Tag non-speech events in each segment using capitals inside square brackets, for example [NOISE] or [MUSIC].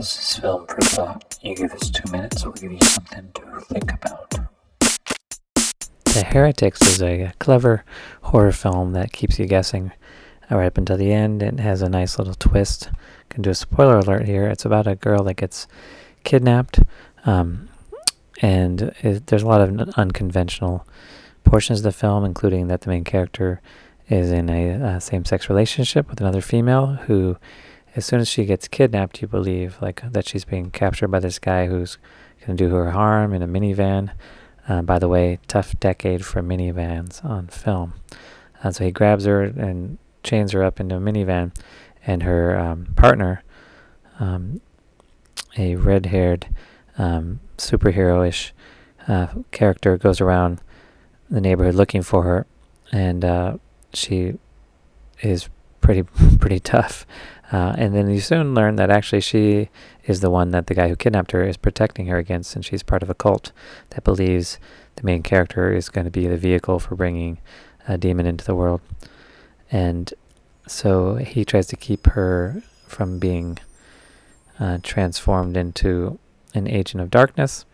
This film for thought. You give us two minutes, we'll give you something to think about. The Heretics is a clever horror film that keeps you guessing right up until the end. It has a nice little twist. Can do a spoiler alert here. It's about a girl that gets kidnapped, um, and it, there's a lot of unconventional portions of the film, including that the main character is in a uh, same-sex relationship with another female who, as soon as she gets kidnapped, you believe like that she's being captured by this guy who's going to do her harm in a minivan. Uh, by the way, tough decade for minivans on film. Uh, so he grabs her and chains her up into a minivan, and her um, partner, um, a red-haired um, superhero-ish uh, character, goes around the neighborhood looking for her, and uh, she is pretty [LAUGHS] pretty tough. Uh, and then you soon learn that actually she is the one that the guy who kidnapped her is protecting her against, and she's part of a cult that believes the main character is going to be the vehicle for bringing a demon into the world. And so he tries to keep her from being uh, transformed into an agent of darkness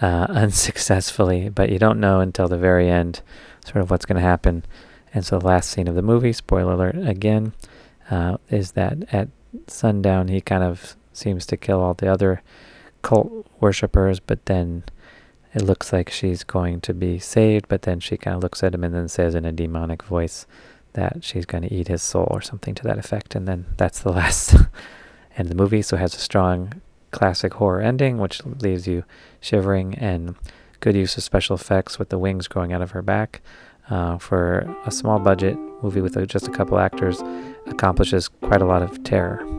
uh, [LAUGHS] unsuccessfully, but you don't know until the very end sort of what's going to happen. And so the last scene of the movie, spoiler alert again, uh, is that at sundown he kind of seems to kill all the other cult worshippers, but then it looks like she's going to be saved, but then she kind of looks at him and then says in a demonic voice that she's going to eat his soul or something to that effect. And then that's the [LAUGHS] last end of the movie. So it has a strong classic horror ending, which leaves you shivering, and good use of special effects with the wings growing out of her back. Uh, for a small budget movie with a, just a couple actors, accomplishes quite a lot of terror.